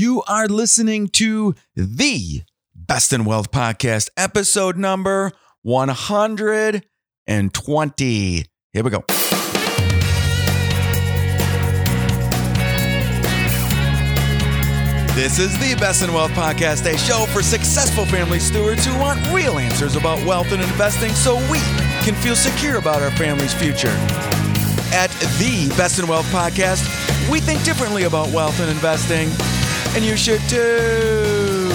You are listening to the Best in Wealth Podcast, episode number 120. Here we go. This is the Best in Wealth Podcast, a show for successful family stewards who want real answers about wealth and investing so we can feel secure about our family's future. At the Best in Wealth Podcast, we think differently about wealth and investing, and you should too.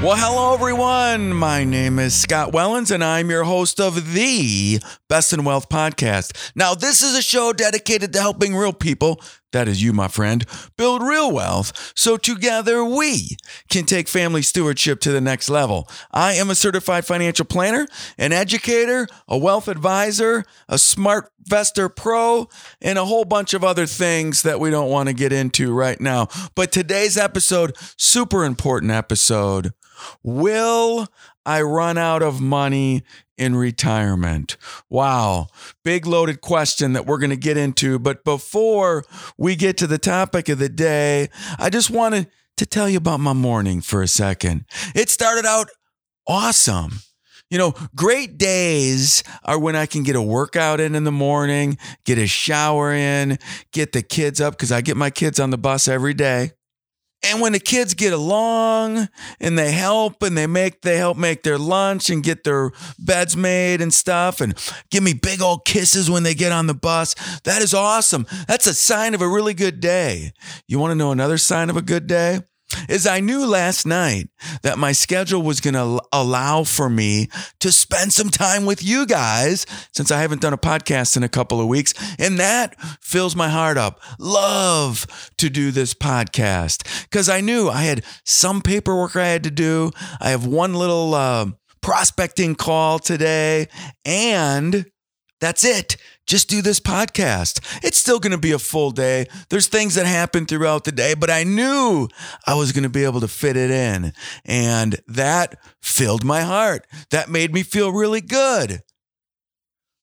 Well, hello everyone. My name is Scott Wellens, and I'm your host of the Best in Wealth podcast. Now, this is a show dedicated to helping real people, that is you, my friend, build real wealth so together we can take family stewardship to the next level. I am a certified financial planner, an educator, a wealth advisor, a smart investor pro, and a whole bunch of other things that we don't want to get into right now. But today's episode, super important episode. Will I run out of money in retirement? Wow, big loaded question that we're going to get into. But before we get to the topic of the day, I just wanted to tell you about my morning for a second. It started out awesome. You know, great days are when I can get a workout in in the morning, get a shower in, get the kids up because I get my kids on the bus every day. And when the kids get along and they help and they make they help make their lunch and get their beds made and stuff and give me big old kisses when they get on the bus, that is awesome. That's a sign of a really good day. You want to know another sign of a good day? Is I knew last night that my schedule was going to allow for me to spend some time with you guys since I haven't done a podcast in a couple of weeks. And that fills my heart up. Love to do this podcast because I knew I had some paperwork I had to do. I have one little uh, prospecting call today, and that's it just do this podcast. It's still going to be a full day. There's things that happen throughout the day, but I knew I was going to be able to fit it in. And that filled my heart. That made me feel really good.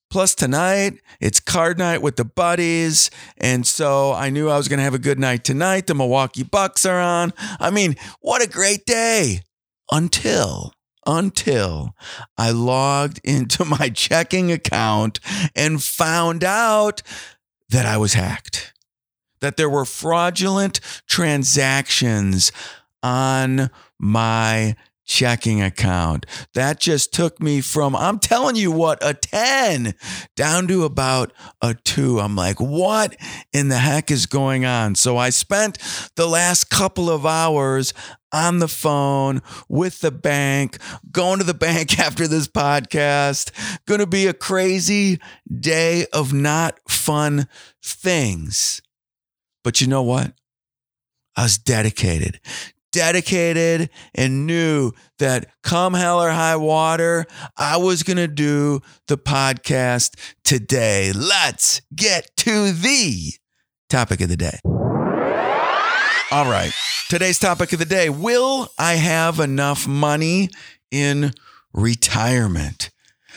Plus, tonight, it's card night with the buddies. And so I knew I was going to have a good night tonight. The Milwaukee Bucks are on. I mean, what a great day until until I logged into my checking account and found out that I was hacked, that there were fraudulent transactions on my checking account. That just took me from, I'm telling you what, a 10 down to about a two. I'm like, what in the heck is going on? So I spent the last couple of hours on the phone with the bank, going to the bank after this podcast. Going to be a crazy day of not fun things. But you know what? I was dedicated, dedicated and knew that come hell or high water, I was going to do the podcast today. Let's get to the topic of the day. All right. Today's topic of the day Will I have enough money in retirement?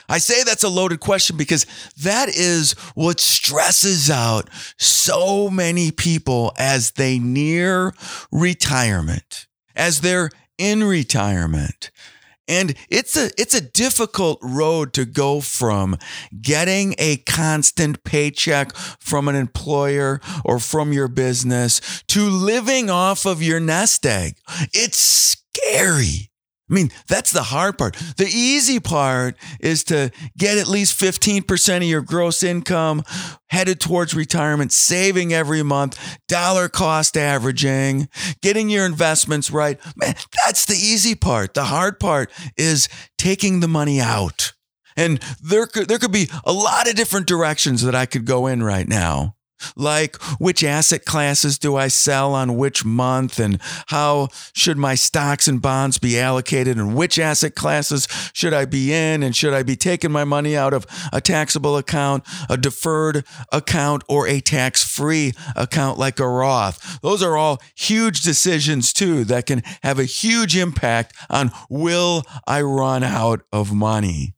I say that's a loaded question because that is what stresses out so many people as they near retirement, as they're in retirement. And it's a it's a difficult road to go from getting a constant paycheck from an employer or from your business to living off of your nest egg. It's scary. I mean, that's the hard part. The easy part is to get at least 15% of your gross income headed towards retirement, saving every month, dollar cost averaging, getting your investments right. Man, that's the easy part. The hard part is taking the money out. And there could, there could be a lot of different directions that I could go in right now like which asset classes do I sell on which month and how should my stocks and bonds be allocated and which asset classes should I be in and should I be taking my money out of a taxable account, a deferred account or a tax-free account like a Roth. Those are all huge decisions too that can have a huge impact on will I run out of money.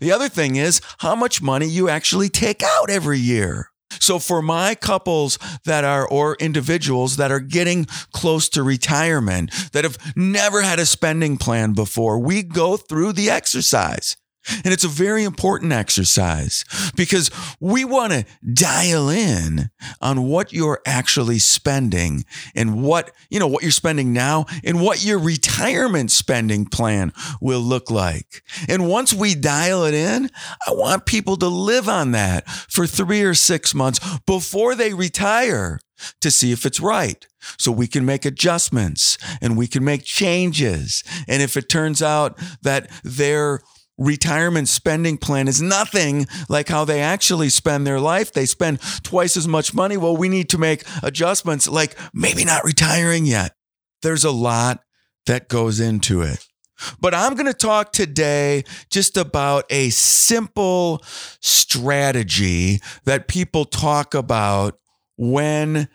The other thing is how much money you actually take out every year. So for my couples that are, or individuals that are getting close to retirement, that have never had a spending plan before, we go through the exercise. And it's a very important exercise because we want to dial in on what you're actually spending and what, you know, what you're spending now and what your retirement spending plan will look like. And once we dial it in, I want people to live on that for three or six months before they retire to see if it's right. So we can make adjustments and we can make changes. And if it turns out that they're retirement spending plan is nothing like how they actually spend their life. They spend twice as much money. Well, we need to make adjustments like maybe not retiring yet. There's a lot that goes into it. But I'm going to talk today just about a simple strategy that people talk about when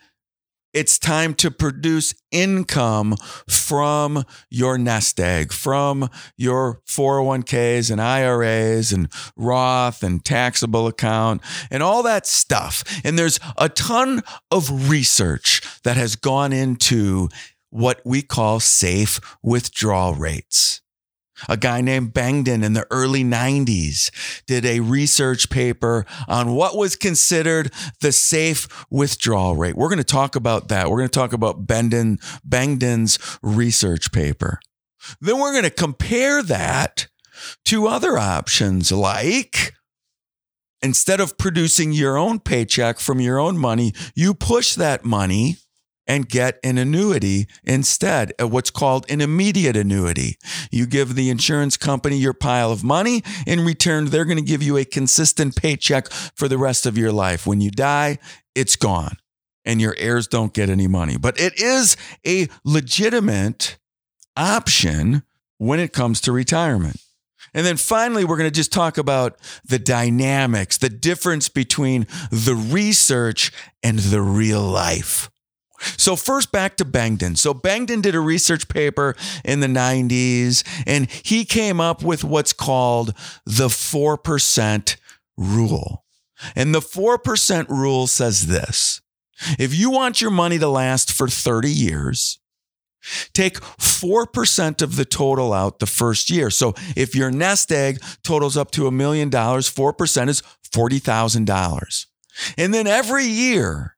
it's time to produce income from your nest egg, from your 401ks and IRAs and Roth and taxable account and all that stuff. And there's a ton of research that has gone into what we call safe withdrawal rates. A guy named Bengen in the early 90s did a research paper on what was considered the safe withdrawal rate. We're going to talk about that. We're going to talk about Bengen's research paper. Then we're going to compare that to other options like instead of producing your own paycheck from your own money, you push that money and get an annuity instead, uh, what's called an immediate annuity. You give the insurance company your pile of money. In return, they're going to give you a consistent paycheck for the rest of your life. When you die, it's gone and your heirs don't get any money. But it is a legitimate option when it comes to retirement. And then finally, we're going to just talk about the dynamics, the difference between the research and the real life. So, first back to Bengen. So, Bengen did a research paper in the 90s, and he came up with what's called the 4% rule. And the 4% rule says this if you want your money to last for 30 years, Take 4% of the total out the first year. So if your nest egg totals up to a million dollars, 4% is $40,000. And then every year,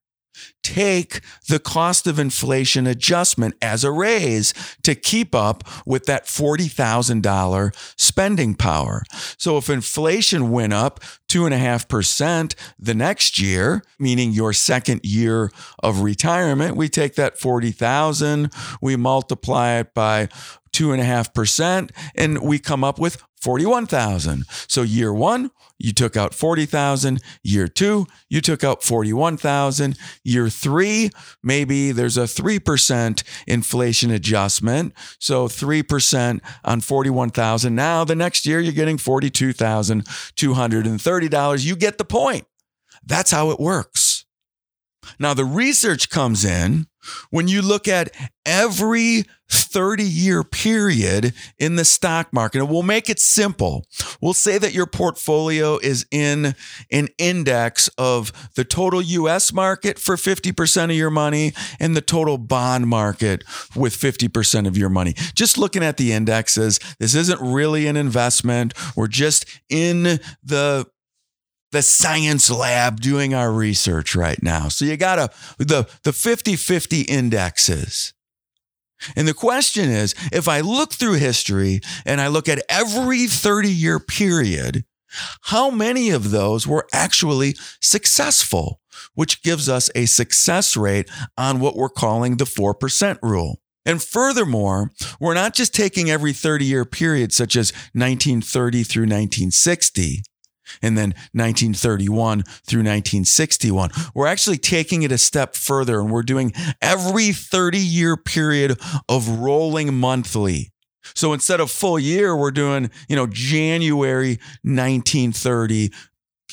take the cost of inflation adjustment as a raise to keep up with that $40,000 spending power. So if inflation went up 2.5% the next year, meaning your second year of retirement, we take that 40,000, we multiply it by 2.5%, and we come up with 41,000. So year one, you took out 40,000. Year two, you took out 41,000. Year three, maybe there's a 3% inflation adjustment. So 3% on 41,000. Now the next year, you're getting $42,230. You get the point. That's how it works. Now the research comes in when you look at every 30 year period in the stock market, and we'll make it simple. We'll say that your portfolio is in an index of the total US market for 50% of your money and the total bond market with 50% of your money. Just looking at the indexes, this isn't really an investment. We're just in the the science lab doing our research right now. So you got a the the 50-50 indexes. And the question is, if I look through history and I look at every 30-year period, how many of those were actually successful, which gives us a success rate on what we're calling the 4% rule. And furthermore, we're not just taking every 30 year period, such as 1930 through 1960, and then 1931 through 1961. We're actually taking it a step further and we're doing every 30 year period of rolling monthly. So instead of full year, we're doing, you know, January 1930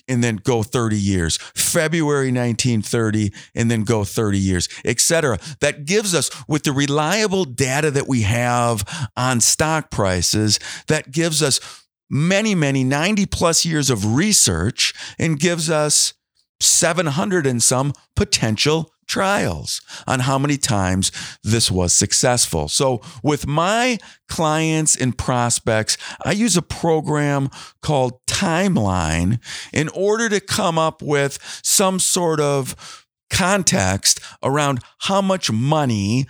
and then go 30 years, February 1930 and then go 30 years, etc. That gives us with the reliable data that we have on stock prices, that gives us many, many 90 plus years of research and gives us 700 and some potential trials on how many times this was successful. So, with my clients and prospects, I use a program called Timeline in order to come up with some sort of context around how much money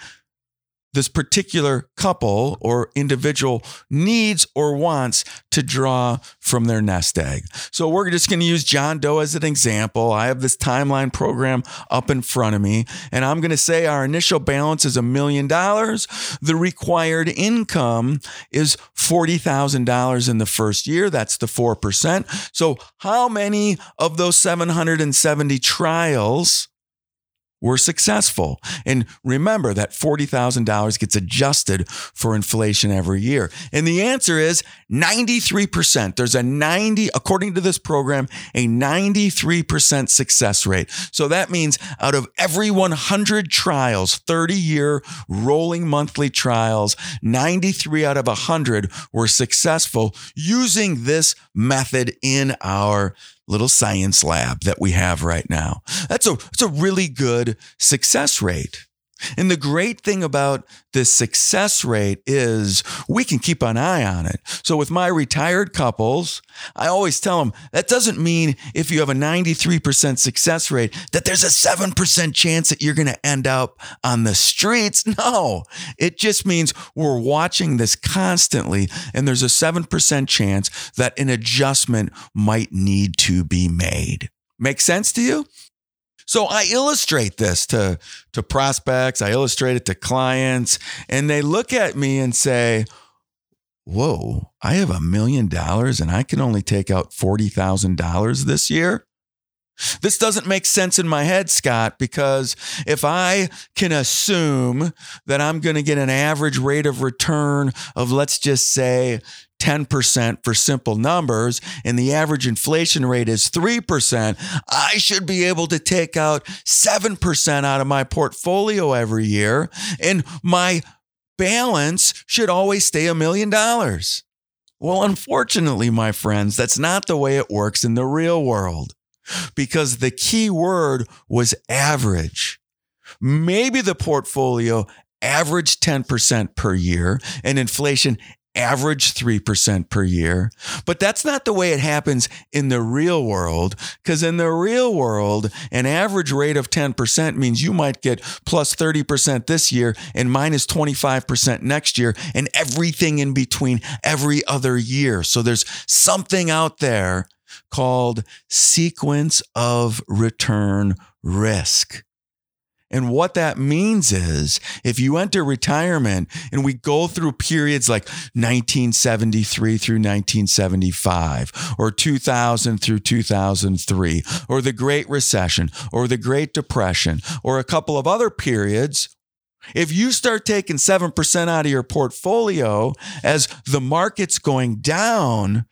this particular couple or individual needs or wants to draw from their nest egg. So we're just going to use John Doe as an example. I have this timeline program up in front of me, and I'm going to say our initial balance is a million dollars. The required income is $40,000 in the first year. That's the 4%. So how many of those 770 trials were successful. And remember that $40,000 gets adjusted for inflation every year. And the answer is 93%. There's a 90, according to this program, a 93% success rate. So that means out of every 100 trials, 30 year rolling monthly trials, 93 out of 100 were successful using this method in our little science lab that we have right now. That's a, that's a really good success rate. And the great thing about this success rate is we can keep an eye on it. So with my retired couples, I always tell them that doesn't mean if you have a 93% success rate that there's a 7% chance that you're going to end up on the streets. No, it just means we're watching this constantly and there's a 7% chance that an adjustment might need to be made. Make sense to you? So I illustrate this to, to prospects, I illustrate it to clients, and they look at me and say, Whoa, I have a million dollars and I can only take out $40,000 this year. This doesn't make sense in my head, Scott, because if I can assume that I'm going to get an average rate of return of, let's just say, 10% for simple numbers and the average inflation rate is 3%, I should be able to take out 7% out of my portfolio every year. And my balance should always stay a million dollars. Well, unfortunately, my friends, that's not the way it works in the real world because the key word was average. Maybe the portfolio averaged 10% per year and inflation average 3% per year. But that's not the way it happens in the real world. Because in the real world, an average rate of 10% means you might get plus 30% this year and minus 25% next year and everything in between every other year. So there's something out there called sequence of return risk. And what that means is if you enter retirement and we go through periods like 1973 through 1975 or 2000 through 2003 or the Great Recession or the Great Depression or a couple of other periods, if you start taking 7% out of your portfolio as the market's going down,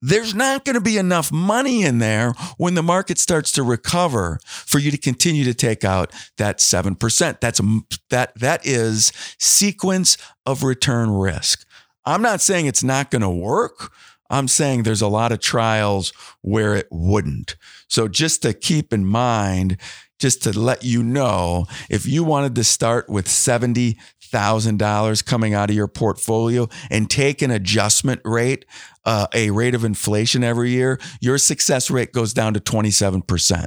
there's not going to be enough money in there when the market starts to recover for you to continue to take out that 7%. That's mm, that that is sequence of return risk. I'm not saying it's not going to work. I'm saying there's a lot of trials where it wouldn't. So just to keep in mind, just to let you know, if you wanted to start with 70 $1,000 coming out of your portfolio and take an adjustment rate, uh, a rate of inflation every year, your success rate goes down to 27%.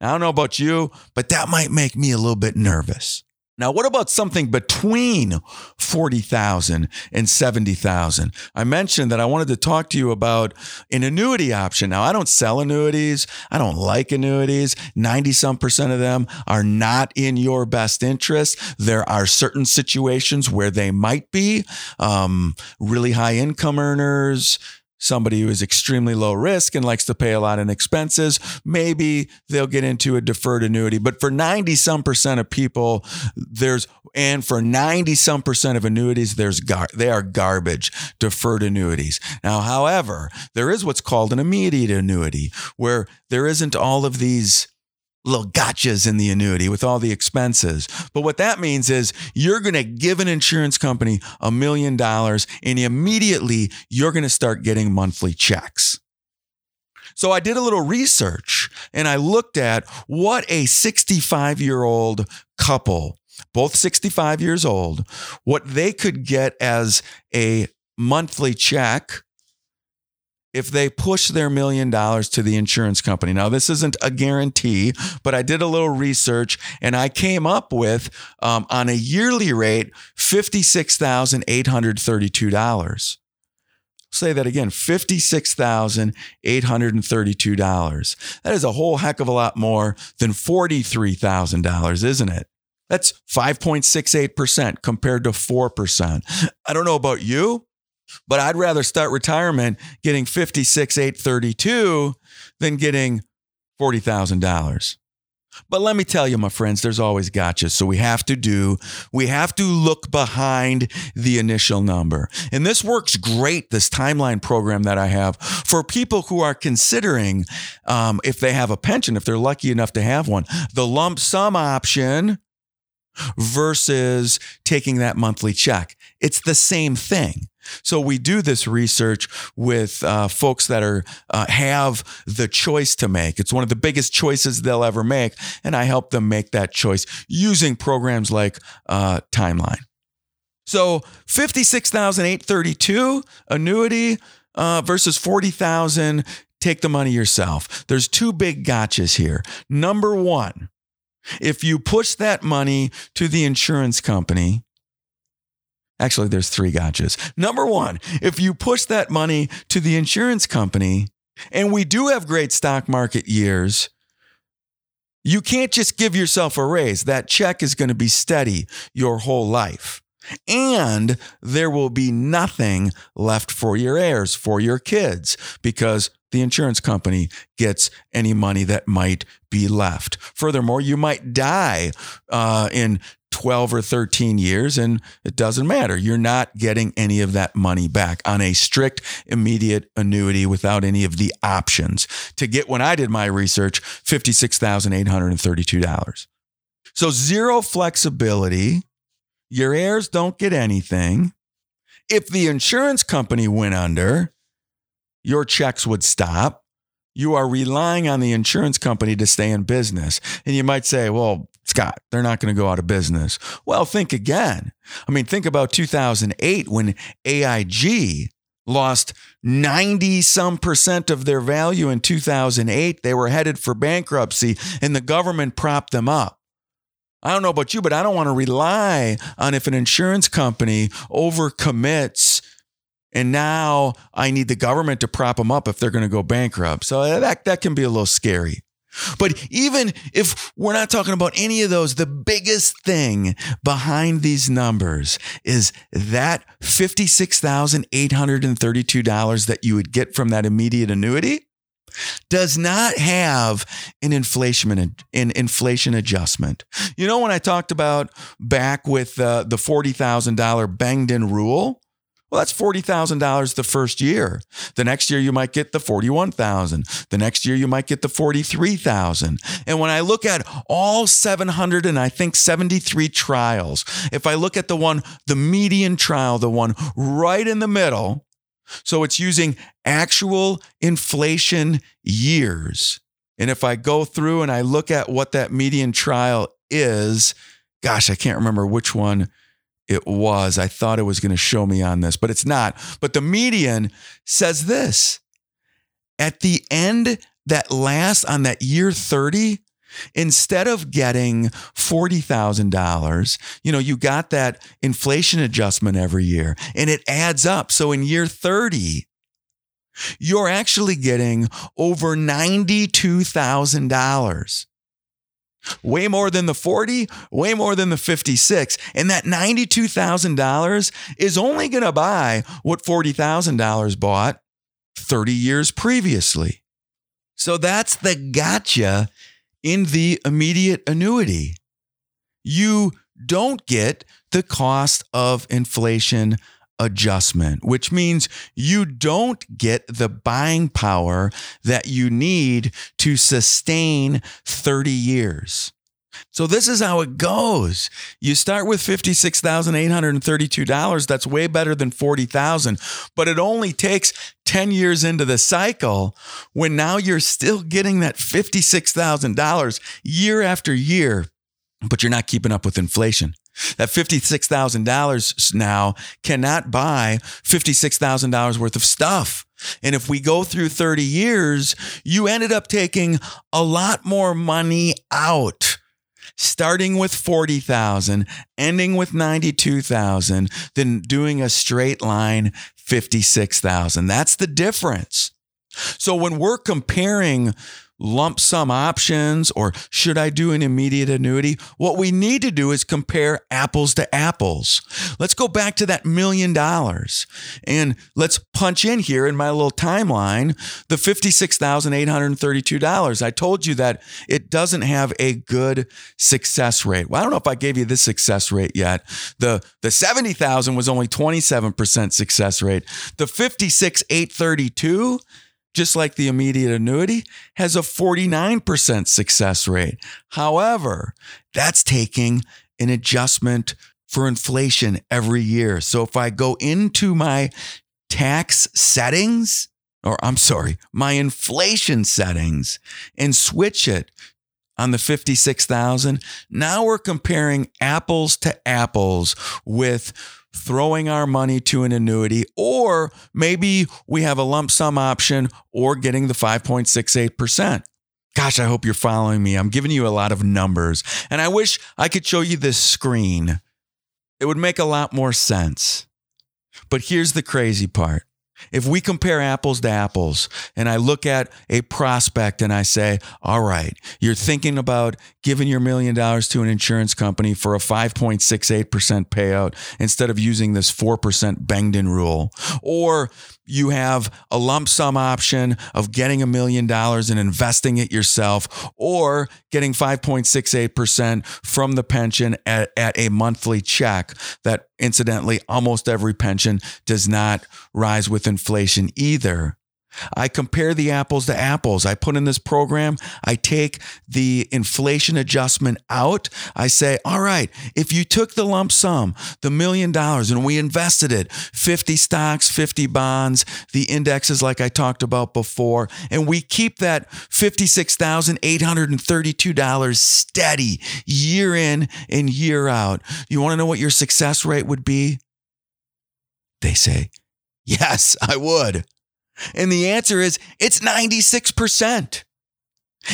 Now, I don't know about you, but that might make me a little bit nervous. Now, what about something between 40,000 and 70,000? I mentioned that I wanted to talk to you about an annuity option. Now, I don't sell annuities. I don't like annuities. 90 some percent of them are not in your best interest. There are certain situations where they might be um, really high income earners, somebody who is extremely low risk and likes to pay a lot in expenses, maybe they'll get into a deferred annuity. But for 90 some percent of people, there's, and for 90 some percent of annuities, there's, gar- they are garbage, deferred annuities. Now, however, there is what's called an immediate annuity where there isn't all of these little gotchas in the annuity with all the expenses. But what that means is you're going to give an insurance company a million dollars and immediately you're going to start getting monthly checks. So I did a little research and I looked at what a 65 year old couple, both 65 years old, what they could get as a monthly check if they push their million dollars to the insurance company. Now, this isn't a guarantee, but I did a little research and I came up with um, on a yearly rate $56,832. Say that again $56,832. That is a whole heck of a lot more than $43,000, isn't it? That's 5.68% compared to 4%. I don't know about you, but I'd rather start retirement getting 56,832 than getting $40,000. But let me tell you, my friends, there's always gotchas. So we have to do, we have to look behind the initial number. And this works great, this timeline program that I have for people who are considering um, if they have a pension, if they're lucky enough to have one, the lump sum option versus taking that monthly check. It's the same thing. So we do this research with uh, folks that are uh, have the choice to make. It's one of the biggest choices they'll ever make, and I help them make that choice using programs like uh, Timeline. So fifty six thousand eight thirty two annuity uh, versus forty thousand. Take the money yourself. There's two big gotchas here. Number one, if you push that money to the insurance company, actually, there's three gotchas. Number one, if you push that money to the insurance company, and we do have great stock market years, you can't just give yourself a raise. That check is going to be steady your whole life. And there will be nothing left for your heirs, for your kids, because the insurance company gets any money that might be left. Furthermore, you might die uh, in 12 or 13 years, and it doesn't matter. You're not getting any of that money back on a strict immediate annuity without any of the options. To get, when I did my research, $56,832. So zero flexibility. Your heirs don't get anything. If the insurance company went under, your checks would stop. You are relying on the insurance company to stay in business. And you might say, well, Scott, they're not going to go out of business. Well, think again. I mean, think about 2008 when AIG lost 90 some percent of their value in 2008. They were headed for bankruptcy and the government propped them up. I don't know about you, but I don't want to rely on if an insurance company overcommits and now I need the government to prop them up if they're going to go bankrupt. So that, that can be a little scary. But even if we're not talking about any of those, the biggest thing behind these numbers is that $56,832 that you would get from that immediate annuity does not have an inflation an inflation adjustment. You know when I talked about back with uh, the $40,000 Bengen rule, well, that's $40,000 the first year. The next year you might get the 41,000. The next year you might get the 43,000. And when I look at all 700 and I think 73 trials, if I look at the one the median trial, the one right in the middle, so it's using actual inflation years. And if I go through and I look at what that median trial is, gosh, I can't remember which one it was. I thought it was going to show me on this, but it's not. But the median says this at the end, that last on that year 30, instead of getting $40,000, you know, you got that inflation adjustment every year and it adds up. So in year 30, you're actually getting over $92,000 way more than the 40, way more than the 56. And that $92,000 is only going to buy what $40,000 bought 30 years previously. So that's the gotcha in the immediate annuity. You don't get the cost of inflation adjustment, which means you don't get the buying power that you need to sustain 30 years. So this is how it goes. You start with $56,832. That's way better than 40,000, but it only takes 10 years into the cycle when now you're still getting that $56,000 year after year, but you're not keeping up with inflation. That $56,000 now cannot buy $56,000 worth of stuff. And if we go through 30 years, you ended up taking a lot more money out starting with 40,000, ending with 92,000, then doing a straight line 56,000. That's the difference. So when we're comparing lump sum options or should I do an immediate annuity? What we need to do is compare apples to apples. Let's go back to that million dollars and let's punch in here in my little timeline the $56,832. I told you that it doesn't have a good success rate. Well, I don't know if I gave you this success rate yet. The the 70,000 was only 27% success rate. The 56,832 just like the immediate annuity, has a 49% success rate. However, that's taking an adjustment for inflation every year. So if I go into my tax settings, or I'm sorry, my inflation settings and switch it on the 56,000, now we're comparing apples to apples with throwing our money to an annuity, or maybe we have a lump sum option or getting the 5.68%. Gosh, I hope you're following me. I'm giving you a lot of numbers, and I wish I could show you this screen. It would make a lot more sense. But here's the crazy part if we compare apples to apples and I look at a prospect and I say, all right, you're thinking about giving your million dollars to an insurance company for a 5.68% payout instead of using this 4% Bengen rule, or you have a lump sum option of getting a million dollars and investing it yourself, or getting 5.68% from the pension at, at a monthly check that incidentally almost every pension does not rise with inflation either. I compare the apples to apples. I put in this program, I take the inflation adjustment out. I say, all right, if you took the lump sum, the million dollars, and we invested it 50 stocks, 50 bonds, the indexes, like I talked about before, and we keep that $56,832 steady year in and year out, you want to know what your success rate would be? They say, yes, I would. And the answer is it's 96%.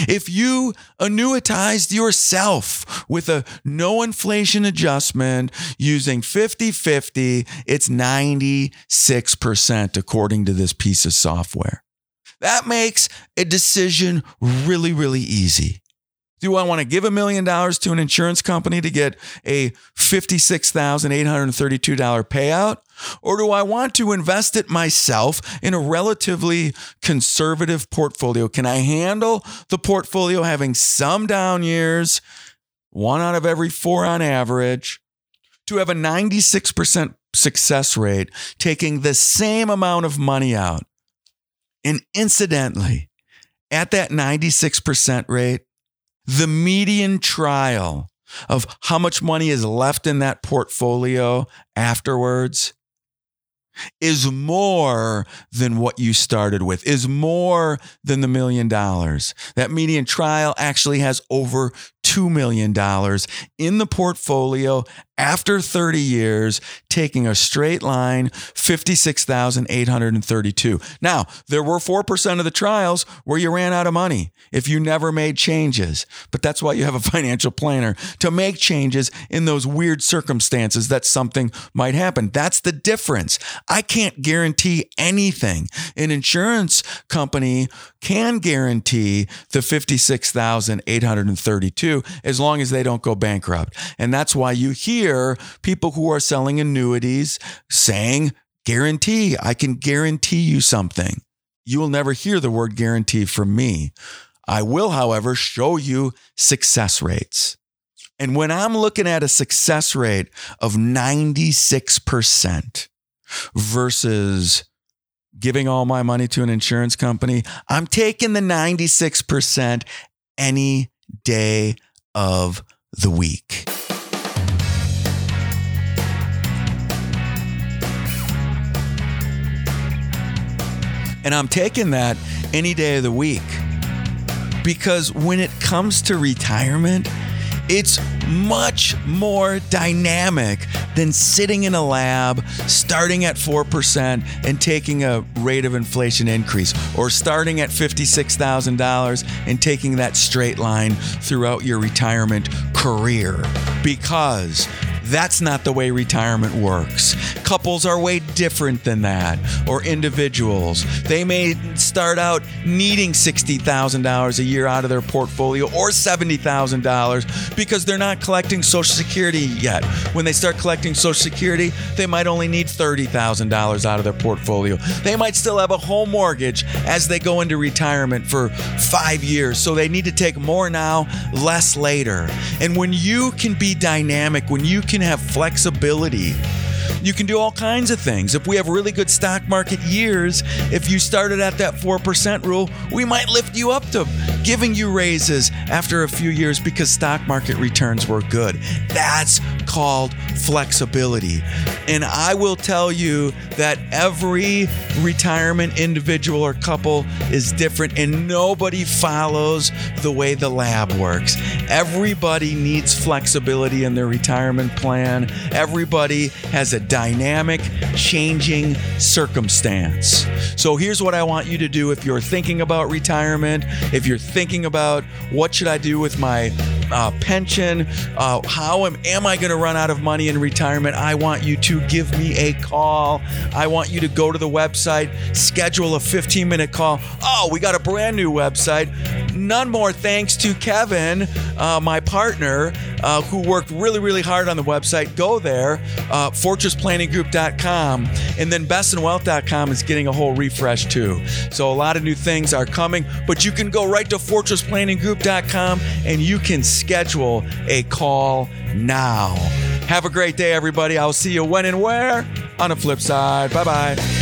If you annuitized yourself with a no inflation adjustment using 50 50, it's 96% according to this piece of software. That makes a decision really, really easy. Do I want to give a million dollars to an insurance company to get a $56,832 payout? Or do I want to invest it myself in a relatively conservative portfolio? Can I handle the portfolio having some down years, one out of every four on average, to have a 96% success rate, taking the same amount of money out? And incidentally, at that 96% rate, the median trial of how much money is left in that portfolio afterwards is more than what you started with, is more than the million dollars. That median trial actually has over $2 million in the portfolio after 30 years, taking a straight line, 56,832. Now, there were 4% of the trials where you ran out of money if you never made changes. But that's why you have a financial planner to make changes in those weird circumstances that something might happen. That's the difference. I can't guarantee anything. An insurance company can guarantee the 56,832 as long as they don't go bankrupt. And that's why you hear people who are selling annuities saying, guarantee, I can guarantee you something. You will never hear the word guarantee from me. I will, however, show you success rates. And when I'm looking at a success rate of 96% versus giving all my money to an insurance company, I'm taking the 96% any day of the week. And I'm taking that any day of the week because when it comes to retirement, it's much more dynamic than sitting in a lab, starting at 4% and taking a rate of inflation increase, or starting at $56,000 and taking that straight line throughout your retirement career. Because that's not the way retirement works. Couples are way different than that, or individuals. They may start out needing $60,000 a year out of their portfolio or $70,000 because they're not collecting Social Security yet. When they start collecting Social Security, they might only need $30,000 out of their portfolio. They might still have a home mortgage as they go into retirement for five years. So they need to take more now, less later. And when you can be dynamic, when you can have flexibility, you can do all kinds of things. If we have really good stock market years, if you started at that 4% rule, we might lift you up to giving you raises after a few years because stock market returns were good. That's called flexibility. And I will tell you that every retirement individual or couple is different and nobody follows the way the lab works. Everybody needs flexibility in their retirement plan. Everybody has a dynamic, changing circumstance. So here's what I want you to do if you're thinking about retirement, if you're thinking about what should I do with my uh, pension, uh, how am, am I going to run out of money in retirement? I want you to give me a call. I want you to go to the website, schedule a 15 minute call. Oh, we got a brand new website. None more thanks to Kevin, uh, my partner, uh, who worked really, really hard on the website. Go there, uh, fortressplanninggroup.com, and then bestinwealth.com is getting a whole refresh too. So a lot of new things are coming, but you can go right to fortressplanninggroup.com and you can schedule a call now. Have a great day, everybody. I'll see you when and where on the flip side. Bye bye.